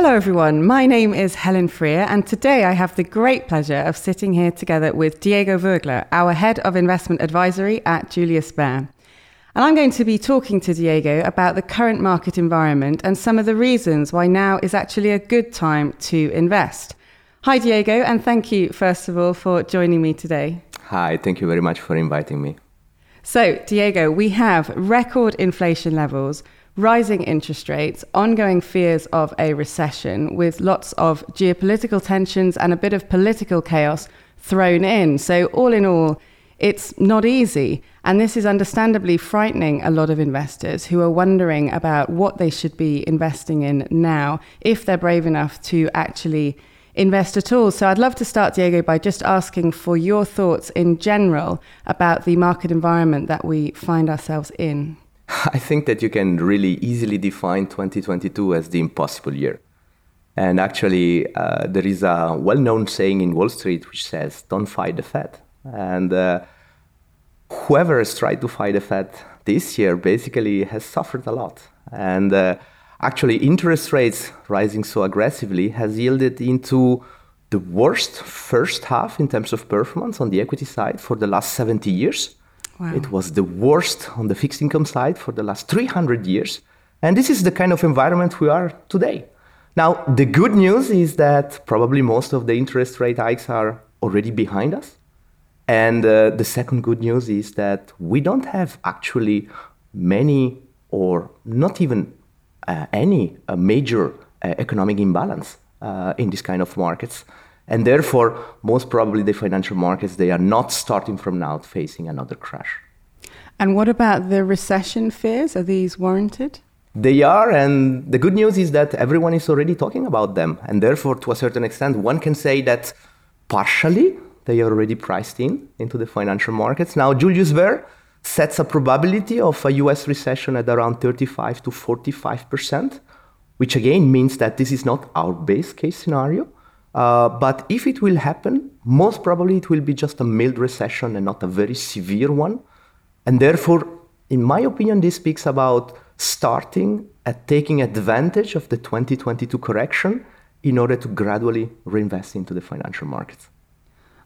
Hello, everyone. My name is Helen Freer, and today I have the great pleasure of sitting here together with Diego Vogler, our head of investment advisory at Julius Baer. And I'm going to be talking to Diego about the current market environment and some of the reasons why now is actually a good time to invest. Hi, Diego, and thank you, first of all, for joining me today. Hi, thank you very much for inviting me. So, Diego, we have record inflation levels rising interest rates, ongoing fears of a recession, with lots of geopolitical tensions and a bit of political chaos thrown in. So, all in all, it's not easy. And this is understandably frightening a lot of investors who are wondering about what they should be investing in now if they're brave enough to actually invest at all. So I'd love to start, Diego, by just asking for your thoughts in general about the market environment that we find ourselves in. I think that you can really easily define 2022 as the impossible year. And actually, uh, there is a well known saying in Wall Street which says, don't fight the Fed. And uh, whoever has tried to fight the Fed this year basically has suffered a lot. And uh, actually, interest rates rising so aggressively has yielded into the worst first half in terms of performance on the equity side for the last 70 years. Wow. It was the worst on the fixed income side for the last 300 years. And this is the kind of environment we are today. Now, the good news is that probably most of the interest rate hikes are already behind us. And uh, the second good news is that we don't have actually many or not even uh, any uh, major uh, economic imbalance uh, in this kind of markets. And therefore, most probably the financial markets, they are not starting from now facing another crash. And what about the recession fears? Are these warranted? They are, and the good news is that everyone is already talking about them. And therefore, to a certain extent, one can say that partially they are already priced in into the financial markets. Now, Julius Baer sets a probability of a US recession at around 35 to 45%, which again means that this is not our base case scenario. Uh, but if it will happen, most probably it will be just a mild recession and not a very severe one. And therefore, in my opinion, this speaks about starting at taking advantage of the 2022 correction in order to gradually reinvest into the financial markets.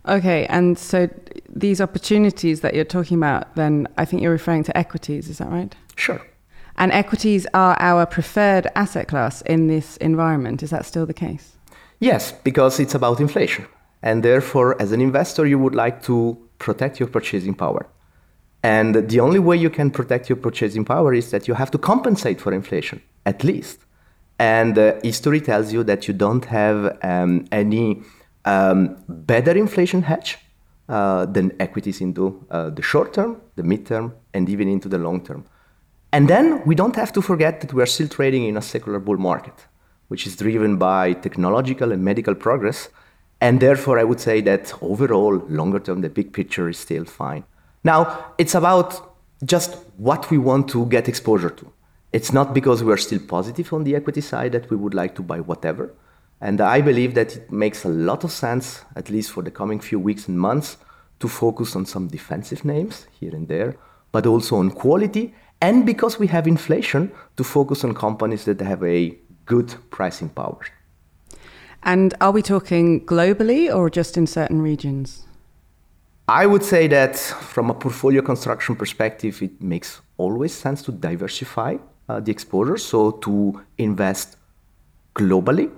Okay, and so these opportunities that you're talking about, then I think you're referring to equities, is that right? Sure. And equities are our preferred asset class in this environment. Is that still the case? Yes, because it's about inflation. And therefore, as an investor, you would like to protect your purchasing power. And the only way you can protect your purchasing power is that you have to compensate for inflation, at least. And uh, history tells you that you don't have um, any um, better inflation hedge uh, than equities into uh, the short term, the midterm, and even into the long term. And then we don't have to forget that we are still trading in a secular bull market which is driven by technological and medical progress. And therefore, I would say that overall, longer term, the big picture is still fine. Now, it's about just what we want to get exposure to. It's not because we are still positive on the equity side that we would like to buy whatever. And I believe that it makes a lot of sense, at least for the coming few weeks and months, to focus on some defensive names here and there, but also on quality. And because we have inflation, to focus on companies that have a good pricing power. And are we talking globally or just in certain regions? I would say that from a portfolio construction perspective, it makes always sense to diversify uh, the exposure, so to invest globally.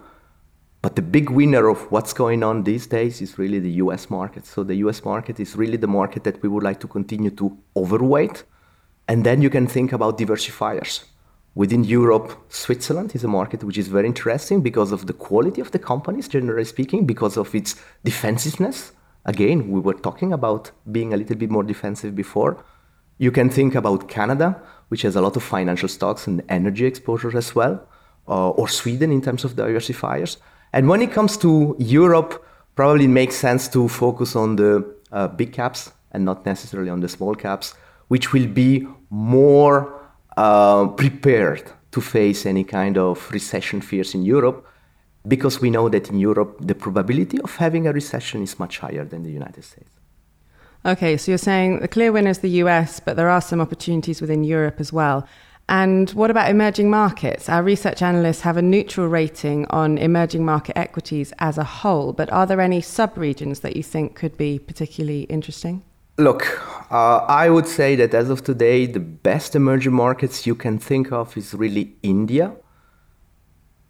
But the big winner of what's going on these days is really the US market. So the US market is really the market that we would like to continue to overweight. And then you can think about diversifiers. Within Europe, Switzerland is a market which is very interesting because of the quality of the companies, generally speaking, because of its defensiveness. Again, we were talking about being a little bit more defensive before. You can think about Canada, which has a lot of financial stocks and energy exposure as well. uh, or Sweden in terms of diversifiers. And when it comes to Europe, probably it makes sense to focus on the uh, big caps and not necessarily on the small caps, which will be more uh, prepared to face any kind of recession fears in Europe because we know that in Europe the probability of having a recession is much higher than the United States. Okay, so you're saying the clear winner is the US, but there are some opportunities within Europe as well. And what about emerging markets? Our research analysts have a neutral rating on emerging market equities as a whole, but are there any sub regions that you think could be particularly interesting? Look, uh, I would say that as of today, the best emerging markets you can think of is really India.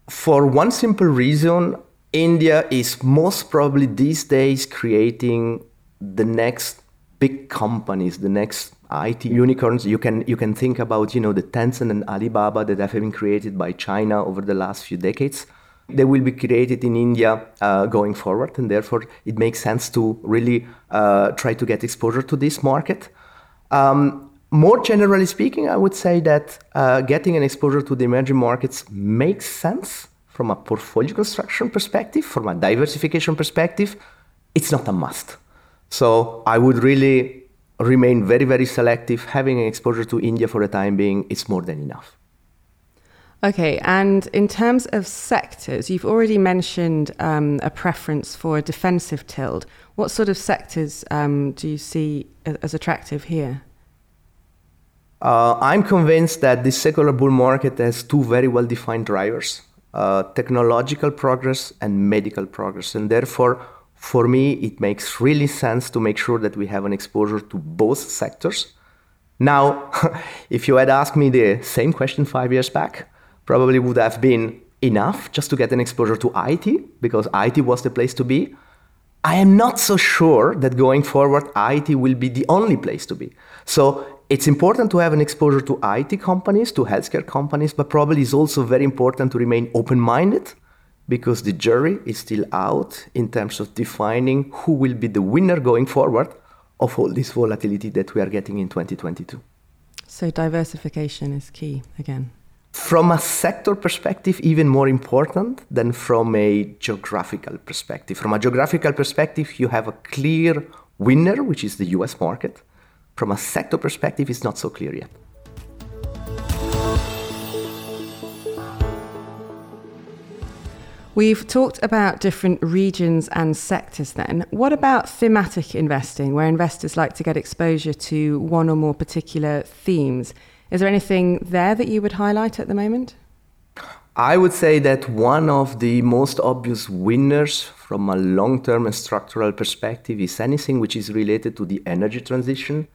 For one simple reason, India is most probably these days creating the next big companies, the next IT unicorns. You can you can think about you know the Tencent and Alibaba that have been created by China over the last few decades. They will be created in India uh, going forward, and therefore it makes sense to really uh, try to get exposure to this market. Um, more generally speaking, I would say that uh, getting an exposure to the emerging markets makes sense from a portfolio construction perspective, from a diversification perspective. It's not a must. So I would really remain very, very selective. Having an exposure to India for the time being is more than enough. Okay, and in terms of sectors, you've already mentioned um, a preference for a defensive tilt. What sort of sectors um, do you see as attractive here? Uh, I'm convinced that this secular bull market has two very well defined drivers uh, technological progress and medical progress. And therefore, for me, it makes really sense to make sure that we have an exposure to both sectors. Now, if you had asked me the same question five years back, probably would have been enough just to get an exposure to IT because IT was the place to be. I am not so sure that going forward, IT will be the only place to be. So it's important to have an exposure to IT companies, to healthcare companies, but probably it's also very important to remain open minded because the jury is still out in terms of defining who will be the winner going forward of all this volatility that we are getting in 2022. So, diversification is key again. From a sector perspective, even more important than from a geographical perspective. From a geographical perspective, you have a clear winner, which is the US market. From a sector perspective, it's not so clear yet. We've talked about different regions and sectors then. What about thematic investing, where investors like to get exposure to one or more particular themes? Is there anything there that you would highlight at the moment? I would say that one of the most obvious winners from a long term and structural perspective is anything which is related to the energy transition.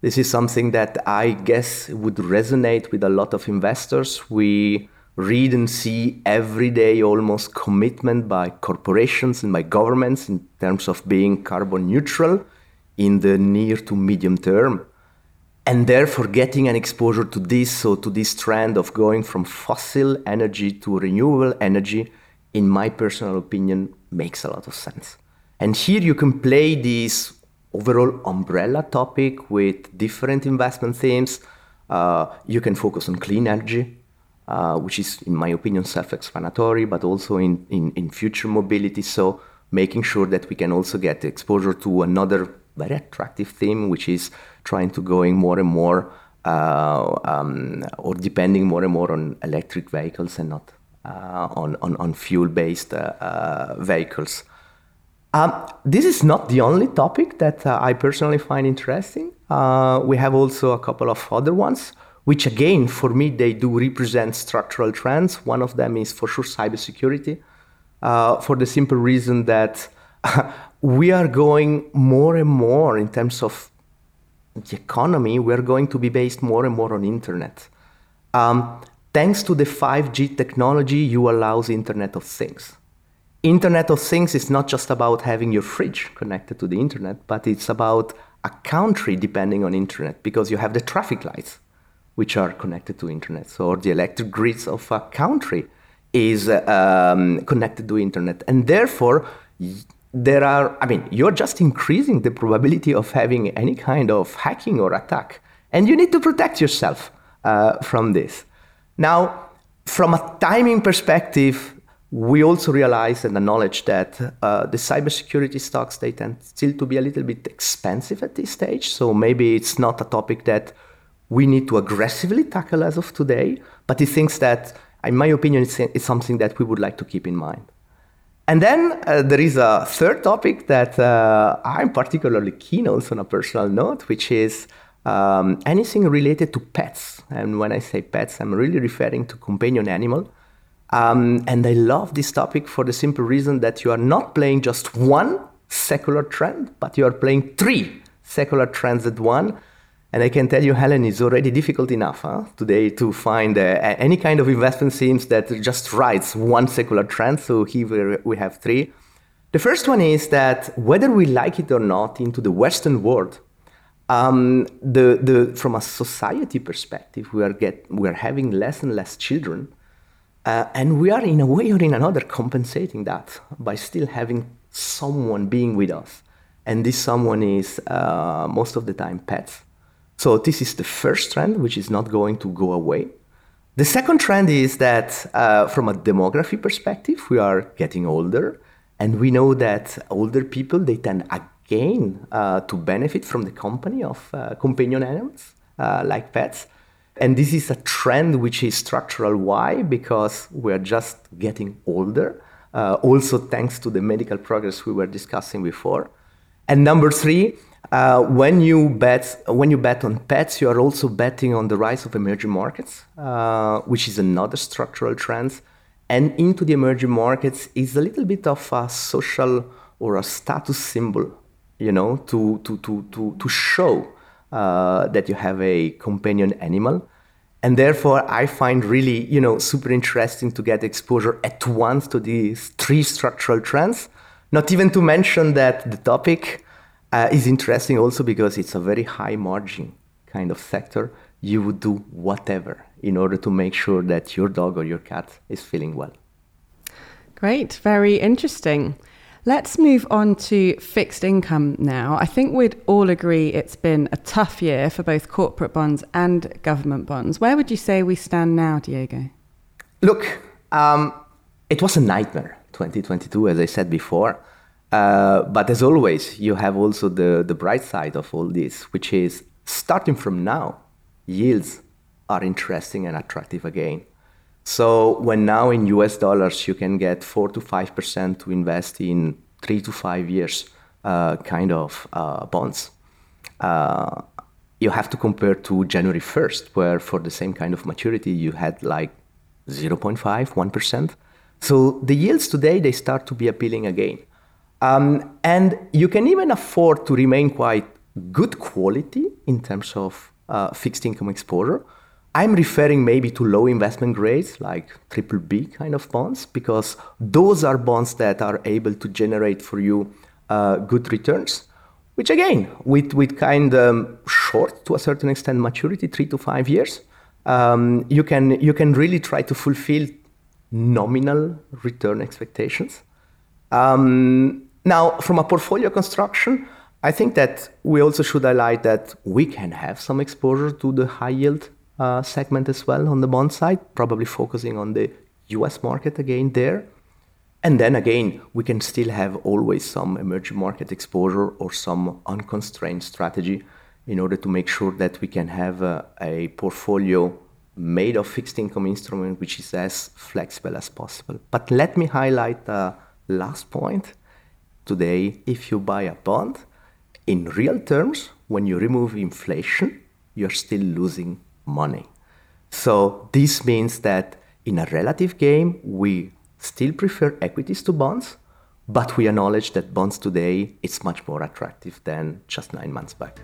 This is something that I guess would resonate with a lot of investors. We read and see every day almost commitment by corporations and by governments in terms of being carbon neutral in the near to medium term. And therefore, getting an exposure to this, so to this trend of going from fossil energy to renewable energy, in my personal opinion, makes a lot of sense. And here you can play this overall umbrella topic with different investment themes. Uh, you can focus on clean energy, uh, which is, in my opinion, self-explanatory, but also in, in, in future mobility. So making sure that we can also get exposure to another very attractive theme, which is trying to going more and more uh, um, or depending more and more on electric vehicles and not uh, on, on, on fuel-based uh, uh, vehicles. Um, this is not the only topic that uh, I personally find interesting. we have also a couple of other ones which again, for me, they do represent structural trends. One of them is for sure cybersecurity, uh, for the simple reason that we are going more and more in terms of the economy, we're going to be based more and more on internet. Um, thanks to the 5G technology, you allows Internet of Things. Internet of Things is not just about having your fridge connected to the internet, but it's about a country depending on internet because you have the traffic lights which are connected to internet. So the electric grids of a country is um, connected to internet, and therefore there are. I mean, you're just increasing the probability of having any kind of hacking or attack, and you need to protect yourself uh, from this. Now, from a timing perspective, we also realize and acknowledge that uh, the cybersecurity stocks they tend still to be a little bit expensive at this stage. So maybe it's not a topic that we need to aggressively tackle as of today. But he thinks that, in my opinion, it's, it's something that we would like to keep in mind. And then uh, there is a third topic that uh, I'm particularly keen also on a personal note, which is um, anything related to pets. And when I say pets, I'm really referring to companion animal. Um, and I love this topic for the simple reason that you are not playing just one secular trend, but you are playing three secular trends at one. And I can tell you, Helen, it's already difficult enough huh, today to find uh, any kind of investment themes that just rides one secular trend. So here we have three. The first one is that whether we like it or not, into the Western world, um, the, the, from a society perspective, we are, get, we are having less and less children. Uh, and we are, in a way or in another, compensating that by still having someone being with us. And this someone is, uh, most of the time, pets. So, this is the first trend, which is not going to go away. The second trend is that, uh, from a demography perspective, we are getting older. And we know that older people, they tend again uh, to benefit from the company of uh, companion animals uh, like pets. And this is a trend which is structural. Why? Because we're just getting older, uh, also thanks to the medical progress we were discussing before. And number three, uh, when you bet when you bet on pets, you are also betting on the rise of emerging markets, uh, which is another structural trend. And into the emerging markets is a little bit of a social or a status symbol, you know, to to to to to show uh, that you have a companion animal. And therefore, I find really, you know, super interesting to get exposure at once to these three structural trends. Not even to mention that the topic uh, is interesting also because it's a very high margin kind of sector. You would do whatever in order to make sure that your dog or your cat is feeling well. Great, very interesting. Let's move on to fixed income now. I think we'd all agree it's been a tough year for both corporate bonds and government bonds. Where would you say we stand now, Diego? Look, um, it was a nightmare, 2022, as I said before. Uh, but as always, you have also the, the bright side of all this, which is starting from now, yields are interesting and attractive again. So when now in US dollars you can get four to five percent to invest in three to five years uh, kind of uh, bonds, uh, you have to compare to January 1st, where for the same kind of maturity you had like 0.5, 1%. So the yields today they start to be appealing again. Um, and you can even afford to remain quite good quality in terms of uh, fixed income exposure I'm referring maybe to low investment grades like triple B kind of bonds because those are bonds that are able to generate for you uh, good returns, which again, with, with kind of um, short to a certain extent maturity, three to five years, um, you, can, you can really try to fulfill nominal return expectations. Um, now, from a portfolio construction, I think that we also should highlight that we can have some exposure to the high yield uh, segment as well on the bond side, probably focusing on the US market again there. And then again, we can still have always some emerging market exposure or some unconstrained strategy in order to make sure that we can have a, a portfolio made of fixed income instrument which is as flexible as possible. But let me highlight the last point. Today, if you buy a bond, in real terms, when you remove inflation, you're still losing money. So this means that in a relative game, we still prefer equities to bonds, but we acknowledge that bonds today is much more attractive than just nine months back.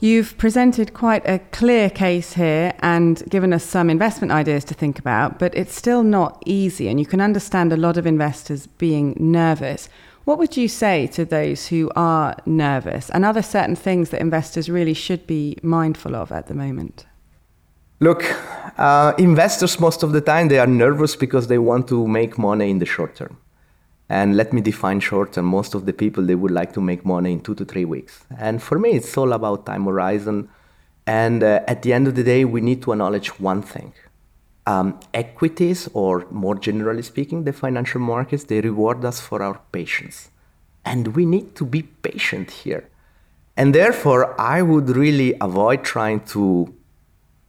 You've presented quite a clear case here and given us some investment ideas to think about, but it's still not easy, and you can understand a lot of investors being nervous. What would you say to those who are nervous? And are there certain things that investors really should be mindful of at the moment? Look, uh, investors most of the time they are nervous because they want to make money in the short term. And let me define short term. Most of the people they would like to make money in two to three weeks. And for me, it's all about time horizon. And uh, at the end of the day, we need to acknowledge one thing. Um, equities, or more generally speaking, the financial markets, they reward us for our patience. And we need to be patient here. And therefore, I would really avoid trying to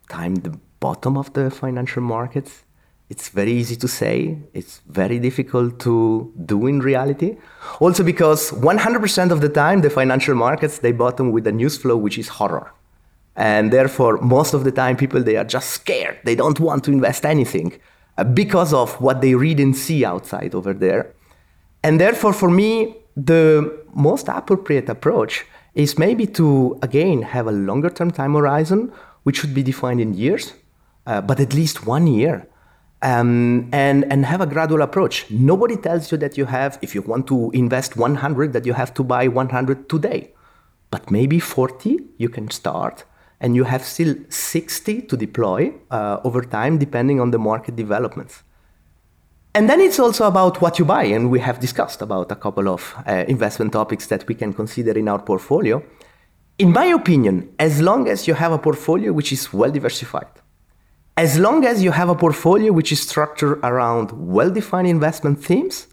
time the bottom of the financial markets it's very easy to say, it's very difficult to do in reality. Also because 100% of the time the financial markets they bottom with a news flow which is horror. And therefore most of the time people they are just scared. They don't want to invest anything uh, because of what they read and see outside over there. And therefore for me the most appropriate approach is maybe to again have a longer term time horizon which should be defined in years, uh, but at least one year um, and, and have a gradual approach. Nobody tells you that you have, if you want to invest 100, that you have to buy 100 today. But maybe 40 you can start, and you have still 60 to deploy uh, over time, depending on the market developments. And then it's also about what you buy, and we have discussed about a couple of uh, investment topics that we can consider in our portfolio. In my opinion, as long as you have a portfolio which is well diversified, as long as you have a portfolio which is structured around well defined investment themes,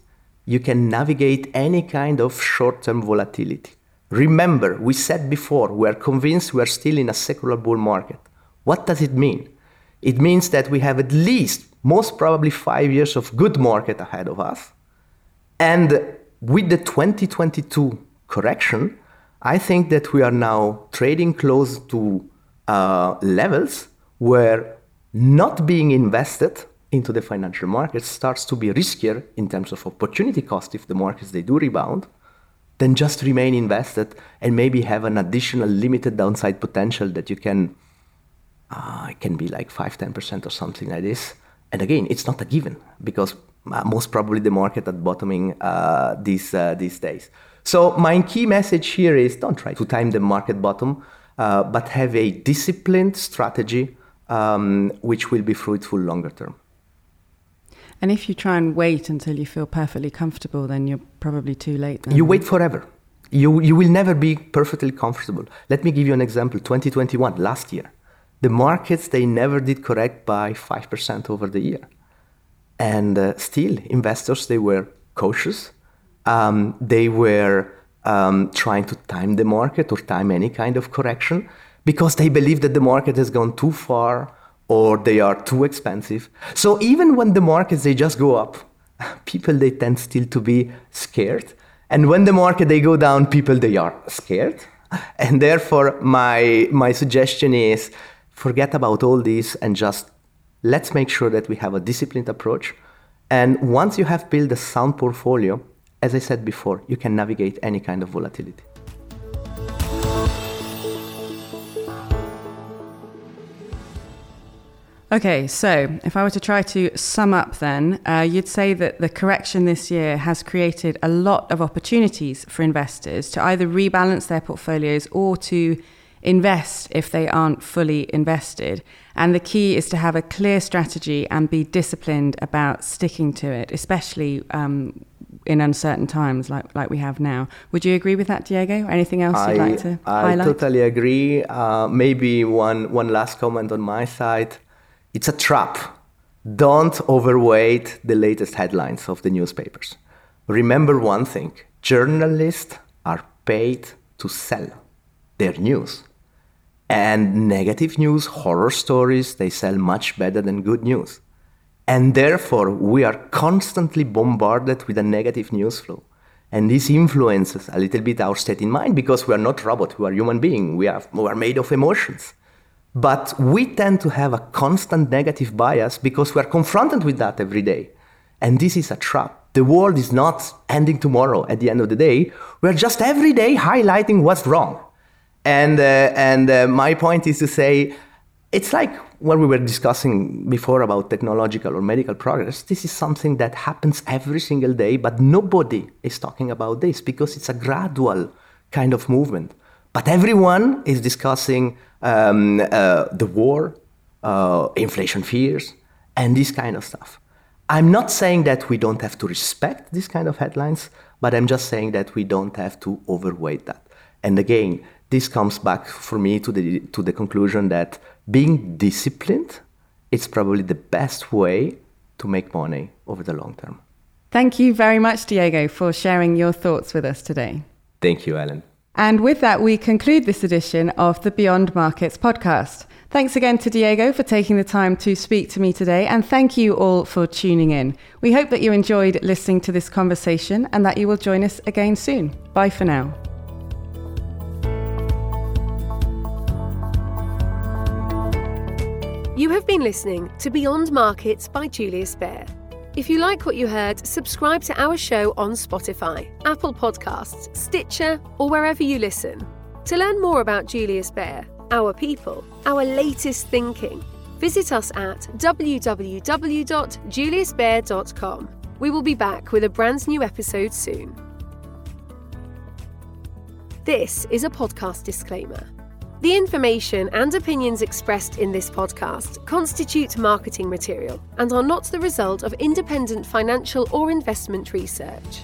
you can navigate any kind of short term volatility. Remember, we said before, we are convinced we are still in a secular bull market. What does it mean? It means that we have at least, most probably, five years of good market ahead of us. And with the 2022 correction, I think that we are now trading close to uh, levels where not being invested into the financial markets starts to be riskier in terms of opportunity cost if the markets they do rebound than just remain invested and maybe have an additional limited downside potential that you can uh, it can be like 5 10% or something like this. And again it's not a given because uh, most probably the market at bottoming uh, these uh, these days. So my key message here is don't try to time the market bottom uh, but have a disciplined strategy um, which will be fruitful longer term. And if you try and wait until you feel perfectly comfortable, then you're probably too late. Then. You wait forever. You, you will never be perfectly comfortable. Let me give you an example 2021, last year. The markets, they never did correct by 5% over the year. And uh, still, investors, they were cautious. Um, they were um, trying to time the market or time any kind of correction because they believe that the market has gone too far or they are too expensive. So even when the markets they just go up, people they tend still to be scared. And when the market they go down, people they are scared. And therefore my my suggestion is forget about all this and just let's make sure that we have a disciplined approach. And once you have built a sound portfolio, as I said before, you can navigate any kind of volatility. Okay, so if I were to try to sum up then, uh, you'd say that the correction this year has created a lot of opportunities for investors to either rebalance their portfolios or to invest if they aren't fully invested. And the key is to have a clear strategy and be disciplined about sticking to it, especially um, in uncertain times like, like we have now. Would you agree with that, Diego? Anything else you'd like to I highlight? I totally agree. Uh, maybe one, one last comment on my side. It's a trap. Don't overweight the latest headlines of the newspapers. Remember one thing journalists are paid to sell their news. And negative news, horror stories, they sell much better than good news. And therefore, we are constantly bombarded with a negative news flow. And this influences a little bit our state in mind because we are not robots, we are human beings, we are, we are made of emotions. But we tend to have a constant negative bias because we're confronted with that every day. And this is a trap. The world is not ending tomorrow at the end of the day. We're just every day highlighting what's wrong. And, uh, and uh, my point is to say, it's like what we were discussing before about technological or medical progress. This is something that happens every single day, but nobody is talking about this because it's a gradual kind of movement. But everyone is discussing um, uh, the war, uh, inflation fears, and this kind of stuff. I'm not saying that we don't have to respect these kind of headlines, but I'm just saying that we don't have to overweight that. And again, this comes back for me to the to the conclusion that being disciplined is probably the best way to make money over the long term. Thank you very much, Diego, for sharing your thoughts with us today. Thank you, Ellen. And with that, we conclude this edition of the Beyond Markets podcast. Thanks again to Diego for taking the time to speak to me today, and thank you all for tuning in. We hope that you enjoyed listening to this conversation and that you will join us again soon. Bye for now. You have been listening to Beyond Markets by Julius Baer. If you like what you heard, subscribe to our show on Spotify, Apple Podcasts, Stitcher, or wherever you listen. To learn more about Julius Baer, our people, our latest thinking, visit us at www.juliusbaer.com. We will be back with a brand new episode soon. This is a podcast disclaimer. The information and opinions expressed in this podcast constitute marketing material and are not the result of independent financial or investment research.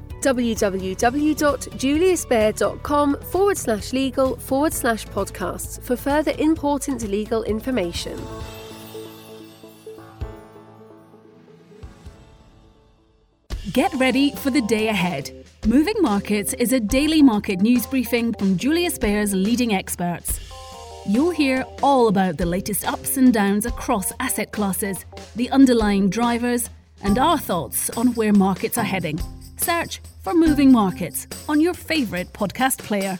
www.juliusbaer.com forward slash legal forward slash podcasts for further important legal information. Get ready for the day ahead. Moving Markets is a daily market news briefing from Julius Baer's leading experts. You'll hear all about the latest ups and downs across asset classes, the underlying drivers, and our thoughts on where markets are heading. Search for Moving Markets on your favourite podcast player.